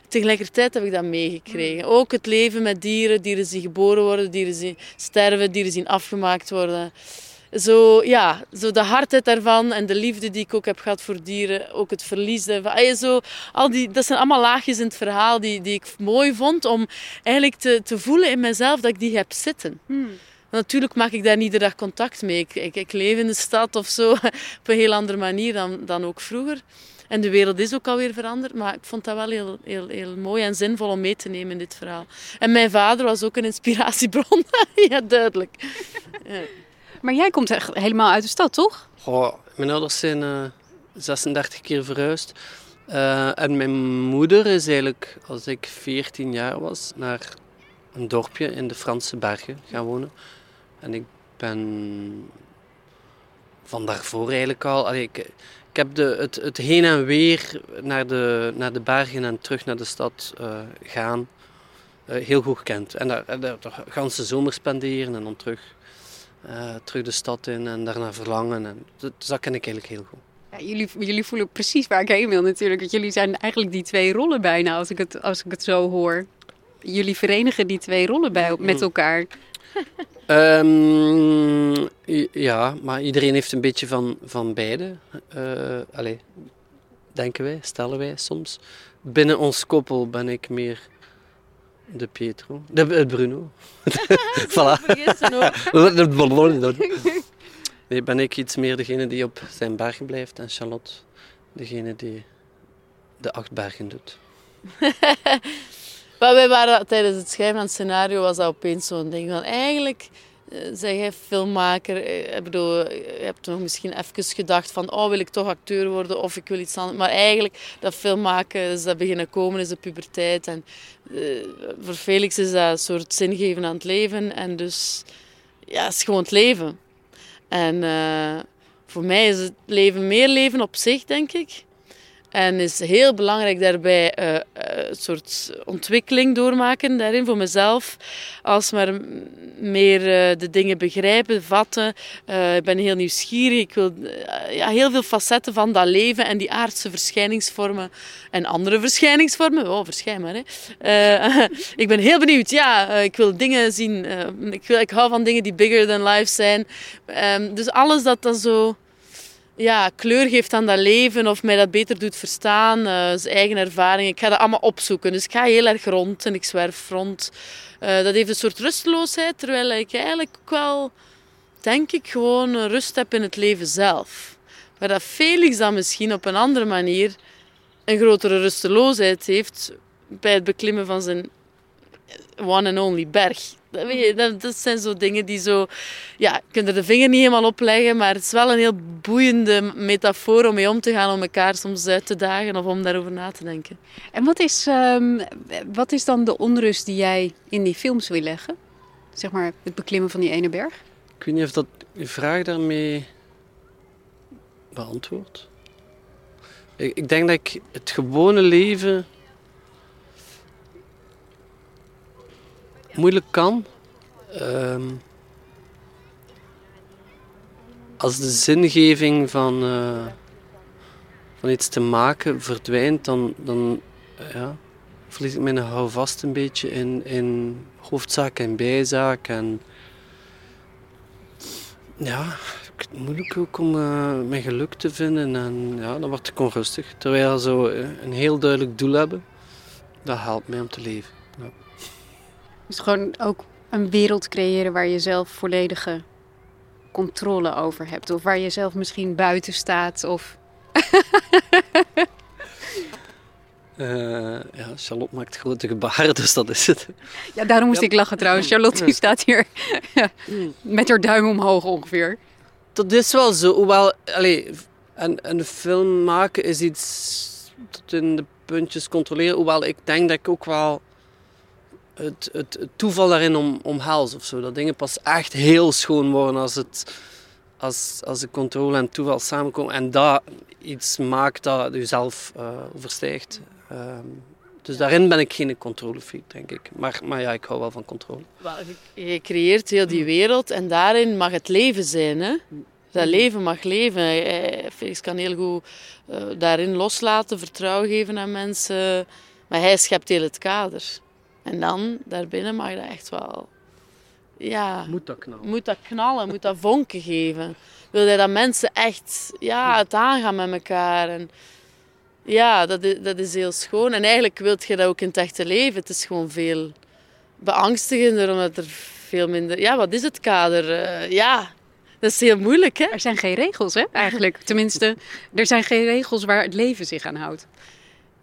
Tegelijkertijd heb ik dat meegekregen. Ook het leven met dieren, dieren die geboren worden, dieren die sterven, dieren die afgemaakt worden. Zo, ja, zo de hardheid daarvan en de liefde die ik ook heb gehad voor dieren. Ook het verlies daarvan. Zo, al die, dat zijn allemaal laagjes in het verhaal die, die ik mooi vond om eigenlijk te, te voelen in mezelf dat ik die heb zitten. Hmm. Natuurlijk maak ik daar niet iedere dag contact mee. Ik, ik, ik, leef in de stad of zo op een heel andere manier dan, dan ook vroeger. En de wereld is ook alweer veranderd, maar ik vond dat wel heel, heel, heel mooi en zinvol om mee te nemen in dit verhaal. En mijn vader was ook een inspiratiebron, ja, duidelijk. Ja. Maar jij komt echt helemaal uit de stad, toch? Oh, mijn ouders zijn uh, 36 keer verhuisd. Uh, en mijn moeder is eigenlijk, als ik 14 jaar was, naar een dorpje in de Franse bergen gaan wonen. En ik ben van daarvoor eigenlijk al... Allee, ik heb de, het, het heen en weer naar de, naar de bergen en terug naar de stad uh, gaan uh, heel goed gekend. En daar, daar, daar ganse zomer spenderen en dan terug, uh, terug de stad in en daarna verlangen. En, dus dat ken ik eigenlijk heel goed. Ja, jullie, jullie voelen precies waar ik heen wil natuurlijk. Want jullie zijn eigenlijk die twee rollen bijna, als ik het, als ik het zo hoor. Jullie verenigen die twee rollen bij, met elkaar. Um, ja, maar iedereen heeft een beetje van, van beide. Uh, denken wij, stellen wij soms. Binnen ons koppel ben ik meer de Pietro, de, de Bruno. voilà. nee, ben ik iets meer degene die op zijn bergen blijft en Charlotte degene die de acht bergen doet. Maar wij waren tijdens het schrijven van het scenario was dat opeens zo'n ding van eigenlijk uh, zeg jij filmmaker, ik bedoel, je hebt nog misschien even gedacht van oh wil ik toch acteur worden of ik wil iets anders. Maar eigenlijk dat filmmaken is dat beginnen komen is de puberteit en uh, voor Felix is dat een soort zingeven aan het leven en dus ja, het is gewoon het leven. En voor mij is het leven meer leven op zich denk ik. En is heel belangrijk daarbij uh, uh, een soort ontwikkeling doormaken daarin voor mezelf. Alsmaar meer uh, de dingen begrijpen, vatten. ik ben heel nieuwsgierig. Ik wil ja, heel veel facetten van dat leven en die aardse verschijningsvormen en andere verschijningsvormen. Oh, verschijn maar. Hè. ik ben heel benieuwd. Ja, ik wil dingen zien. ik, wil, ik hou van dingen die bigger than life zijn. Um, dus alles dat dan zo ja, kleur geeft aan dat leven of mij dat beter doet verstaan. Zijn eigen ervaring. Ik ga dat allemaal opzoeken. Dus ik ga heel erg rond en ik zwerf rond. Uh, dat heeft een soort rusteloosheid, terwijl ik eigenlijk ook wel denk ik, gewoon rust heb in het leven zelf. Waar dat Felix dan misschien op een andere manier een grotere rusteloosheid heeft bij het beklimmen van zijn one and only berg. Dat, weet je, dat, dat zijn zo dingen die zo... Ja, je kunt er de vinger niet helemaal op leggen, maar het is wel een heel boeiende metafoor om mee om te gaan, om elkaar soms uit te dagen of om daarover na te denken. En wat is, ehm, wat is dan de onrust die jij in die films wil leggen? Zeg maar het beklimmen van die ene berg? Ik weet niet of dat uw vraag daarmee beantwoordt. Ik, ik denk dat ik het gewone leven moeilijk kan. Ehm, als de zingeving van, eh, van iets te maken verdwijnt, dan, dan ja, verlies ik mijn houvast een beetje in, in hoofdzaak en bijzaak. En ja, moeilijk ook om eh, mijn geluk te vinden. En ja, dan word ik onrustig. Terwijl zo eh, een heel duidelijk doel hebben, dat helpt mij om te leven. Dus gewoon ook een wereld creëren waar je zelf volledige controle over hebt. Of waar je zelf misschien buiten staat. Of... Uh, ja, Charlotte maakt grote gebaren, dus dat is het. Ja, daarom moest ja. ik lachen trouwens. Charlotte die staat hier met haar duim omhoog ongeveer. Dat is wel zo. Hoewel, allez, een, een film maken is iets tot in de puntjes controleren. Hoewel ik denk dat ik ook wel het, het, toeval daarin om, omhels of zo. Dat dingen pas echt heel schoon worden als, het, als, als de controle en toeval samenkomen. En dat iets maakt dat je zelf uh, overstijgt. Um, dus daarin ben ik geen controlefreak, denk ik. Maar, maar ja, ik hou wel van controle. Je creëert heel die wereld en daarin mag het leven zijn. Hè? Dat leven mag leven. Felix kan heel goed uh, daarin loslaten, vertrouwen geven aan mensen. Maar hij schept heel het kader. En dan, daarbinnen mag dat echt wel... Ja, moet dat knallen. Moet dat knallen, moet dat vonken geven. Wil hij dat mensen echt ja, het aangaan met elkaar. En ja, dat is, dat is heel schoon. En eigenlijk wil je dat ook in het echte leven. Het is gewoon veel beangstigender, omdat er veel minder... Ja, wat is het kader? Uh, ja, dat is heel moeilijk, hè? Er zijn geen regels, hè, eigenlijk. Tenminste, er zijn geen regels waar het leven zich aan houdt.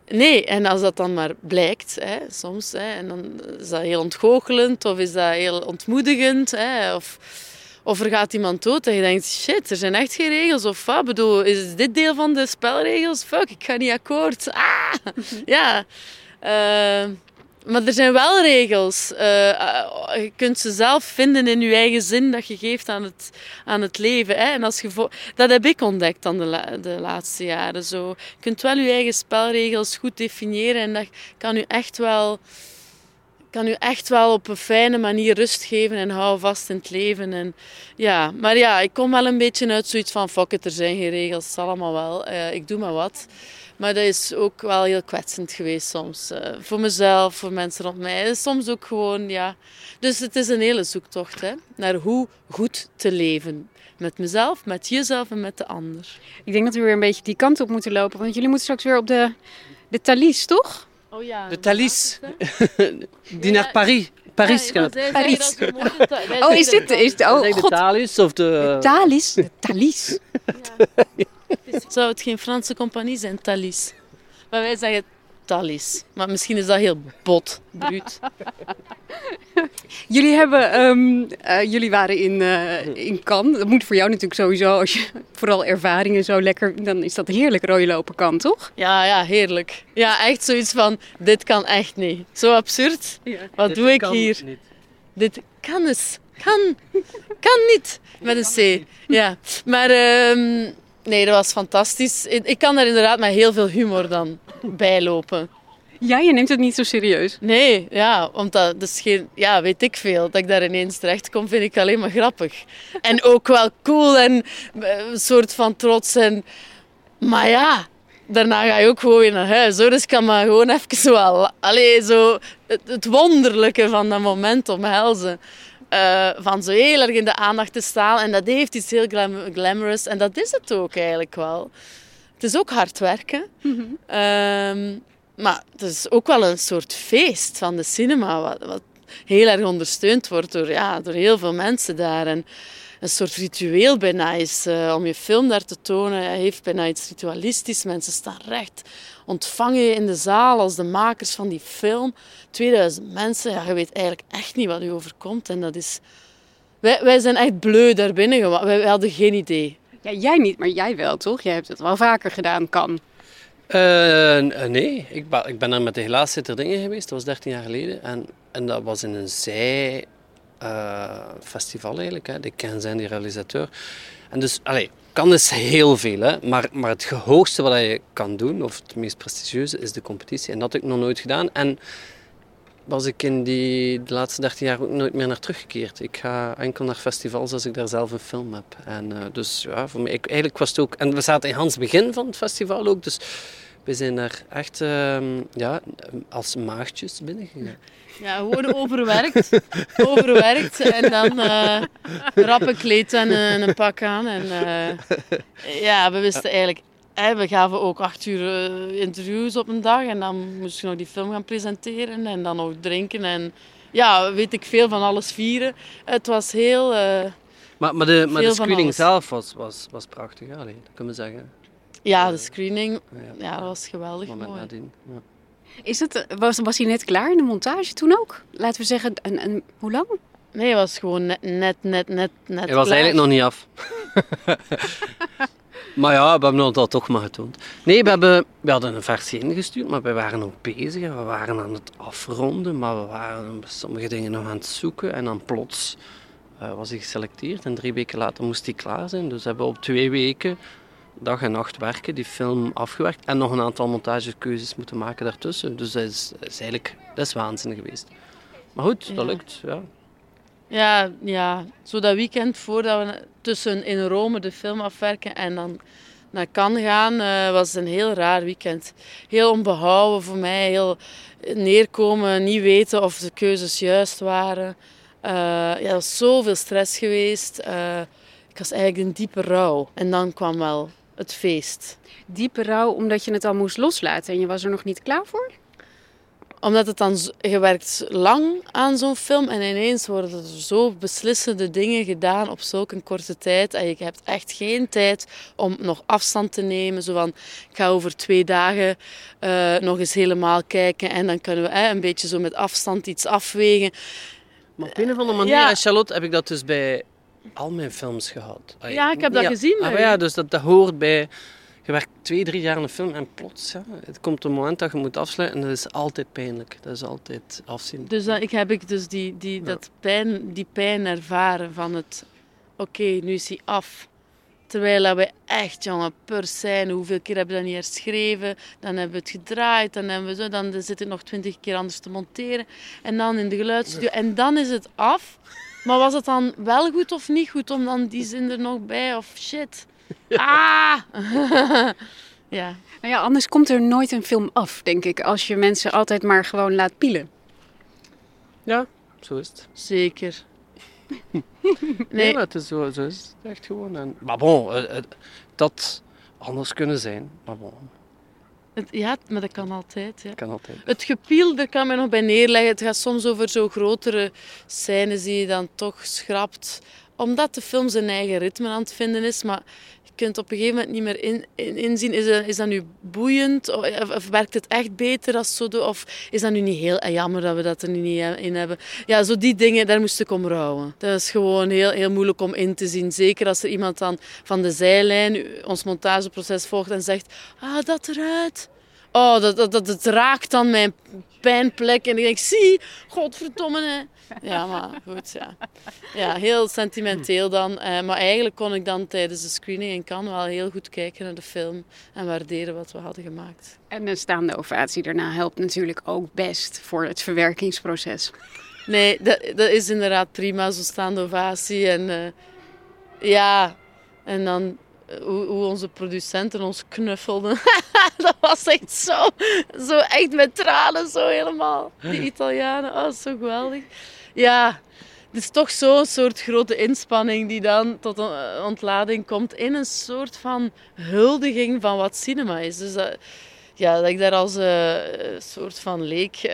Nee, en als dat dan maar blijkt, hè, soms, hè, en dan is dat heel ontgoochelend of is dat heel ontmoedigend, hè, of, of er gaat iemand dood en je denkt, shit, er zijn echt geen regels, of wat, bedoel, is dit deel van de spelregels? Fuck, ik ga niet akkoord. Ah, ja. Uh, maar er zijn wel regels. Uh, je kunt ze zelf vinden in je eigen zin dat je geeft aan het, aan het leven. Hè? En als je dat heb ik ontdekt dan de, de laatste jaren. Zo. Je kunt wel je eigen spelregels goed definiëren en dat kan u echt wel, kan u echt wel op een fijne manier rust geven en hou vast in het leven. En, ja. Maar ja, ik kom wel een beetje uit zoiets van fuck it, er zijn geen regels, het is allemaal wel. Uh, ik doe maar wat. Maar dat is ook wel heel kwetsend geweest soms. Uh, voor mezelf, voor mensen rond mij. Soms ook gewoon, ja. Dus het is een hele zoektocht hè, naar hoe goed te leven. Met mezelf, met jezelf en met de ander. Ik denk dat we weer een beetje die kant op moeten lopen. Want jullie moeten straks weer op de, de Thalys, toch? Oh ja. De Thalys. Die naar Paris. Paris gaat. Ja, oh, is dit... Is, oh, de god. Thalys of de... Thalys? De Thalys. Ja. Zou het geen Franse compagnie zijn, Thalys? Maar wij zeggen Maar misschien is dat heel bot, bruut. jullie, hebben, um, uh, jullie waren in, uh, in Cannes. Dat moet voor jou natuurlijk sowieso, als je vooral ervaringen zo lekker... Dan is dat heerlijk rooien lopen kan, toch? Ja, ja, heerlijk. Ja, echt zoiets van, dit kan echt niet. Zo absurd. Ja. Wat dit doe ik kan hier? Niet. Dit kan eens. Kan. Kan niet. Met een C. Ja. Maar... Um, Nee, dat was fantastisch. Ik kan daar inderdaad met heel veel humor dan bijlopen. Ja, je neemt het niet zo serieus. Nee, ja, want dat, dat is geen, ja, weet ik veel. Dat ik daar ineens terecht kom, vind ik alleen maar grappig. En ook wel cool en een soort van trots. En, maar ja, daarna ga je ook gewoon weer naar huis. Hoor. Dus ik kan maar gewoon even wel, allee, zo het, het wonderlijke van dat moment omhelzen. Uh, van zo heel erg in de aandacht te staan. En dat heeft iets heel glam glamorous. En dat is het ook eigenlijk wel. Het is ook hard werken. Mm -hmm. um, maar het is ook wel een soort feest van de cinema. Wat, wat, heel erg ondersteund wordt door, ja, door heel veel mensen daar. En een soort ritueel bijna is uh, om je film daar te tonen. Hij heeft bijna iets ritualistisch. Mensen staan recht, ontvangen je in de zaal als de makers van die film. 2000 mensen, ja, je weet eigenlijk echt niet wat u overkomt. En dat is... Wij, wij zijn echt bleu daar binnen. Wij, wij hadden geen idee. Ja, jij niet, maar jij wel, toch? Jij hebt het wel vaker gedaan, kan. Uh, nee, ik, ik ben er met de Helaas zit er dingen geweest. Dat was 13 jaar geleden. En, en dat was in een zij uh, festival eigenlijk. Hè. De Ken zijn die realisateur. En dus, kan is heel veel, hè. Maar, maar het hoogste wat je kan doen, of het meest prestigieuze, is de competitie. En dat heb ik nog nooit gedaan. En was ik in die de laatste 13 jaar ook nooit meer naar teruggekeerd. Ik ga enkel naar festivals als ik daar zelf een film heb. En uh, dus ja, voor mij, ik, eigenlijk was het ook... En we zaten in Hans begin van het festival ook, dus we zijn daar echt uh, ja, als maagdjes binnengegaan. Ja, gewoon overwerkt. overwerkt en dan uh, rap een kleed en uh, een pak aan. En, ja, we wisten eigenlijk... we gaven ook acht uur interviews op een dag en dan moest je nog die film gaan presenteren en dan nog drinken en ja, weet ik veel van alles vieren. Het was heel... maar, maar de, maar de screening zelf was, was, was prachtig, ja, dat kunnen we zeggen. Ja, de screening, ja, dat was geweldig Moment mooi. nadien, ja. Is het, was, was hij net klaar in de montage toen ook? Laten we zeggen, een, een, hoe lang? Nee, hij was gewoon net, net, net, net, net Hij was klaar. eigenlijk nog niet af. maar ja, we hebben dat toch maar getoond. Nee, we, hebben, we hadden een versie ingestuurd, maar we waren nog bezig. We waren aan het afronden, maar we waren sommige dingen nog aan het zoeken. En dan plots uh, was hij geselecteerd en drie weken later moest hij klaar zijn. Dus we hebben op twee weken dag en nacht werken, die film afgewerkt en nog een aantal montagekeuzes moeten maken daartussen. Dus dat is, dat is eigenlijk dat is waanzin geweest. Maar goed, dat Ja. lukt. Ja. Ja, ja, zo dat weekend voordat we tussen in Rome de film afwerken en dan naar Cannes gaan, eh, was een heel raar weekend. Heel onbehouden voor mij, heel neerkomen, niet weten of de keuzes juist waren. Eh, ja, zoveel stress geweest. Eh, ik was eigenlijk in diepe rouw. En dan kwam wel het feest. Diepe rouw omdat je het al moest loslaten en je was er nog niet klaar voor? Omdat het dan, je werkt lang aan zo'n film en ineens worden er zo beslissende dingen gedaan op zulke korte tijd. En je hebt echt geen tijd om nog afstand te nemen. Zo van, ik ga over twee dagen eh, nog eens helemaal kijken en dan kunnen we eh, een beetje zo met afstand iets afwegen. Maar op een of andere manier, Ja. hè, Charlotte, heb ik dat dus bij al mijn films gehad. Allee, Ja, ik heb dat ja, gezien ah, maar ja, dus dat, dat hoort bij... Je werkt twee, drie jaar aan een film en plots, ja, het komt een moment dat je moet afsluiten en dat is altijd pijnlijk. Dat is altijd afzien. Dus dan ik heb ik dus die, die, dat pijn, die pijn ervaren van het... Oké, nu is hij af. Terwijl dat we echt, jongen, per scène, hoeveel keer hebben we dat niet herschreven? Dan hebben we het gedraaid, dan, hebben we zo, dan zit het nog twintig keer anders te monteren. En dan in de geluidsstudio. En dan is het af. Maar was het dan wel goed of niet goed om dan die zin er nog bij? Of shit. Ah! ja. Nou ja, anders komt er nooit een film af, denk ik. Als je mensen altijd maar gewoon laat pielen. Ja, zo is het. Zeker. Nee, Nee. maar het is zo, zo is het echt gewoon. En, maar bon, het, het- dat anders kunnen zijn. Maar bon, Het, ja, maar dat kan altijd. Ja. kan altijd. Het gepiel, daar kan men nog bij neerleggen. Het gaat soms over zo grotere scènes die je dan toch schrapt. Omdat de film zijn eigen ritme aan het vinden is. Maar kunt op een gegeven moment niet meer in, in- inzien. Is dat, is dat nu boeiend? Of, of werkt het echt beter als zo? Of is dat nu niet heel eh, jammer dat we dat er niet in hebben? Ja, zo die dingen, daar moest ik om rouwen. Dat is gewoon heel, heel moeilijk om in te zien. Zeker als er iemand dan van de zijlijn ons montageproces volgt en zegt... Ah, dat eruit. Oh, dat, dat, dat, het raakt dan mijn pijnplek. En ik denk, zie, godverdomme. Ja, maar goed, ja. Ja, heel sentimenteel dan. Eh, maar eigenlijk kon ik dan tijdens de screening in Cannes wel heel goed kijken naar de film. En waarderen wat we hadden gemaakt. En een staande ovatie daarna helpt natuurlijk ook best voor het verwerkingsproces. Nee, dat, dat is inderdaad prima, zo'n staande ovatie. En eh, ja, en dan hoe, onze producenten ons knuffelden. dat was echt zo, zo echt met tranen, zo helemaal. Die Italianen, oh, zo geweldig. Ja, het is toch zo'n soort grote inspanning die dan tot een ontlading komt in een soort van huldiging van wat cinema is. Dus dat, ja, dat ik daar als uh, soort van leek uh,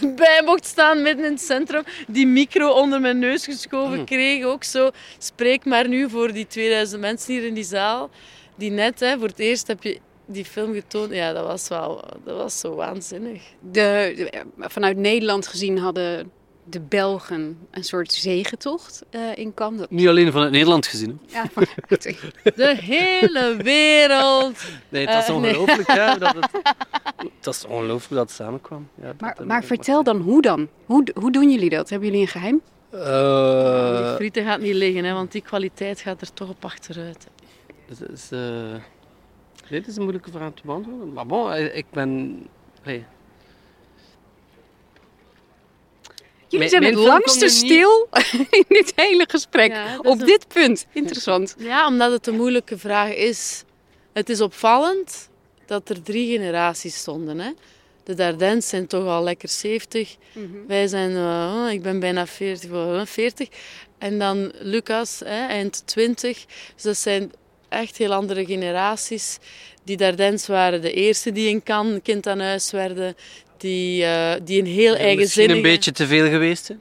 bij, mocht staan midden in het centrum. Die micro onder mijn neus geschoven mm. kreeg. Ook zo, spreek maar nu voor die 2000 mensen hier in die zaal. Die net, hè, voor het eerst heb je die film getoond. Ja, dat was wel dat was zo waanzinnig. De, vanuit Nederland gezien hadden de Belgen een soort zegentocht uh, in Cannes. Niet alleen vanuit Nederland gezien. Ja, de hele wereld. Nee, het was uh, ongelooflijk. Nee. Ja, dat het, het was ongelooflijk dat het samenkwam. Ja, maar dat, maar vertel dan, hoe dan? Hoe, hoe doen jullie dat? Hebben jullie een geheim? Uh, die frieten gaat niet liggen, hè, want die kwaliteit gaat er toch op achteruit. Het is, dit is een moeilijke vraag te beantwoorden. Maar bon, ik ben... Hey, Jullie zijn het langste stil in dit hele gesprek. op dit punt. Interessant. Ja, omdat het een moeilijke vraag is. Het is opvallend dat er drie generaties stonden. Hè? De Dardens zijn toch al lekker 70. Mhm. Wij zijn, uh, ik ben bijna 40, uh, 40. En dan Lucas, hè, eind 20. Dus dat zijn echt heel andere generaties. Die Dardens waren de eerste die in Cannes kind aan huis werden die, uh, die een heel eigen Misschien een beetje te veel geweest.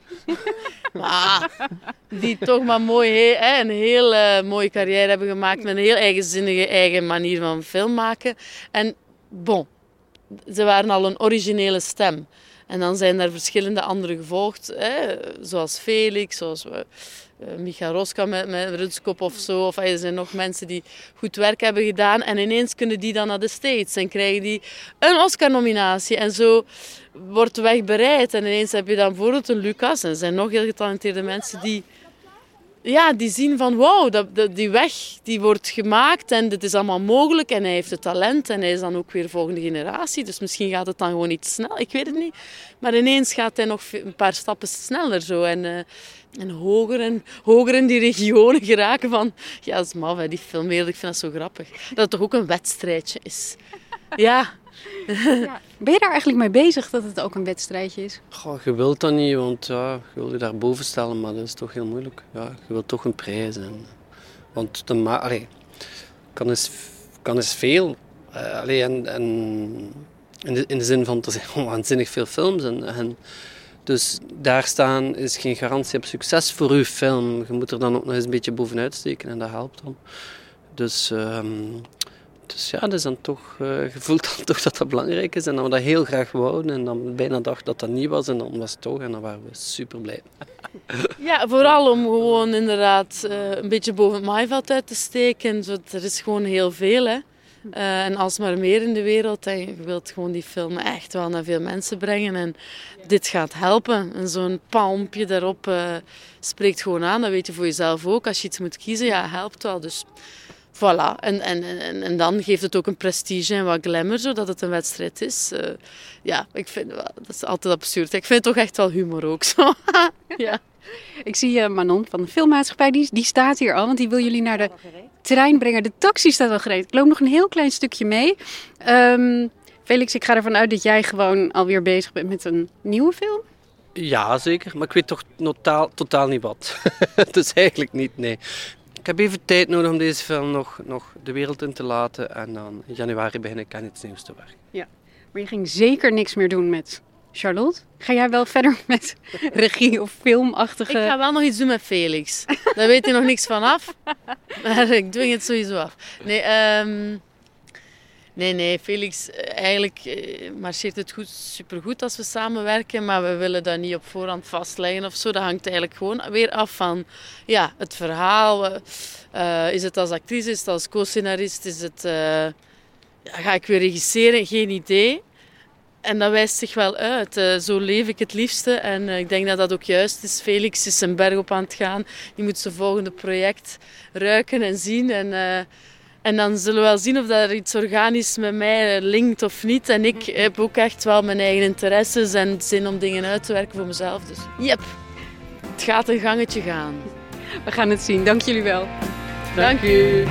maar die toch maar mooi, hè, een heel uh, mooie carrière hebben gemaakt met een heel eigenzinnige eigen manier van film maken. En bon, ze waren al een originele stem. En dan zijn er verschillende anderen gevolgd, hè, zoals Felix, zoals uh, Micha Roska met, met Rutskop of zo. Of er zijn nog mensen die goed werk hebben gedaan. En ineens kunnen die dan naar de States en krijgen die een Oscar-nominatie. En zo wordt de weg bereid. En ineens heb je dan bijvoorbeeld een Lucas. En er zijn nog heel getalenteerde mensen die ja, die zien van wow, dat, die weg die wordt gemaakt en het is allemaal mogelijk en hij heeft het talent en hij is dan ook weer volgende generatie. Dus misschien gaat het dan gewoon iets snel, ik weet het niet. Maar ineens gaat hij nog een paar stappen sneller zo en, uh, en hoger en hoger in die regionen geraken van... Ja, dat is maf, hè, die filmwereld, ik vind dat zo grappig. Dat het toch ook een wedstrijdje is. Ja, ja. Ben je daar eigenlijk mee bezig dat het ook een wedstrijdje is? Goh, je wilt dat niet, want ja, je wil je daar boven stellen, maar dat is toch heel moeilijk. Ja, je wilt toch een prijs. En, want de ma allee, kan, is, kan is veel. Uh, allee, en, en in, de, in de zin van, er zijn waanzinnig veel films. En, en, dus daar staan is geen garantie op succes voor uw film. Je moet er dan ook nog eens een beetje bovenuit steken en dat helpt dan. Dus... Um, dus ja, dan toch, uh, je voelt dan toch dat dat belangrijk is en dat we dat heel graag wouden. En dan bijna dacht dat dat niet was en dan was het toch en dan waren we super blij. Ja, vooral om gewoon inderdaad uh, een beetje boven het maaiveld uit te steken. Zo, er is gewoon heel veel, hè. Uh, en alsmaar meer in de wereld. En je wilt gewoon die film echt wel naar veel mensen brengen. En dit gaat helpen. En zo'n palmpje daarop uh, spreekt gewoon aan. Dat weet je voor jezelf ook. Als je iets moet kiezen, ja, helpt wel. Dus Voilà, en, en, en, en dan geeft het ook een prestige en wat glamour, zodat het een wedstrijd is. Uh, ja, ik vind dat is altijd absurd. Ik vind het toch echt wel humor ook zo. ja. Ik zie Manon van de filmmaatschappij, die, die staat hier al, want die wil jullie naar de trein brengen. De taxi staat al gereed. Ik loop nog een heel klein stukje mee. Um, Felix, ik ga ervan uit dat jij gewoon alweer bezig bent met een nieuwe film. Ja, zeker. Maar ik weet toch totaal, totaal niet wat. dus eigenlijk niet, nee. Ik heb even tijd nodig om deze film nog, nog de wereld in te laten. En dan in januari begin ik aan iets nieuws te werken. Ja, maar je ging zeker niks meer doen met Charlotte. Ga jij wel verder met regie of filmachtige... Ik ga wel nog iets doen met Felix. Daar weet hij nog niks van af. Maar ik dwing het sowieso af. Nee, um, Nee, nee, Felix, eh, eigenlijk eh, marcheert het goed, supergoed als we samenwerken, maar we willen dat niet op voorhand vastleggen of zo. Dat hangt eigenlijk gewoon weer af van ja, het verhaal. Uh, is het als actrice, is het als co-scenarist, is het... Uh, ja, ga ik weer regisseren? Geen idee. En dat wijst zich wel uit. Uh, zo leef ik het liefste. En ik denk dat dat ook juist is. Felix is zijn berg op aan het gaan. Die moet zijn volgende project ruiken en zien. En en dan zullen we wel zien of dat iets organisch met mij linkt of niet. En ik heb ook echt wel mijn eigen interesses en zin om dingen uit te werken voor mezelf. Dus yep, het gaat een gangetje gaan. We gaan het zien. Dank jullie wel. Dank, u.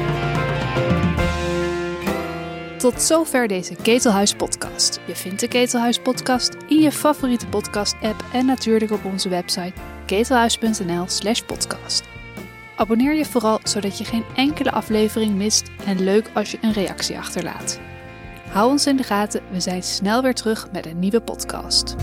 Tot zover deze Ketelhuis podcast. Je vindt de Ketelhuis podcast in je favoriete podcast app en natuurlijk op onze website ketelhuis.nl/podcast. Abonneer je vooral zodat je geen enkele aflevering mist en leuk als je een reactie achterlaat. Hou ons in de gaten, we zijn snel weer terug met een nieuwe podcast.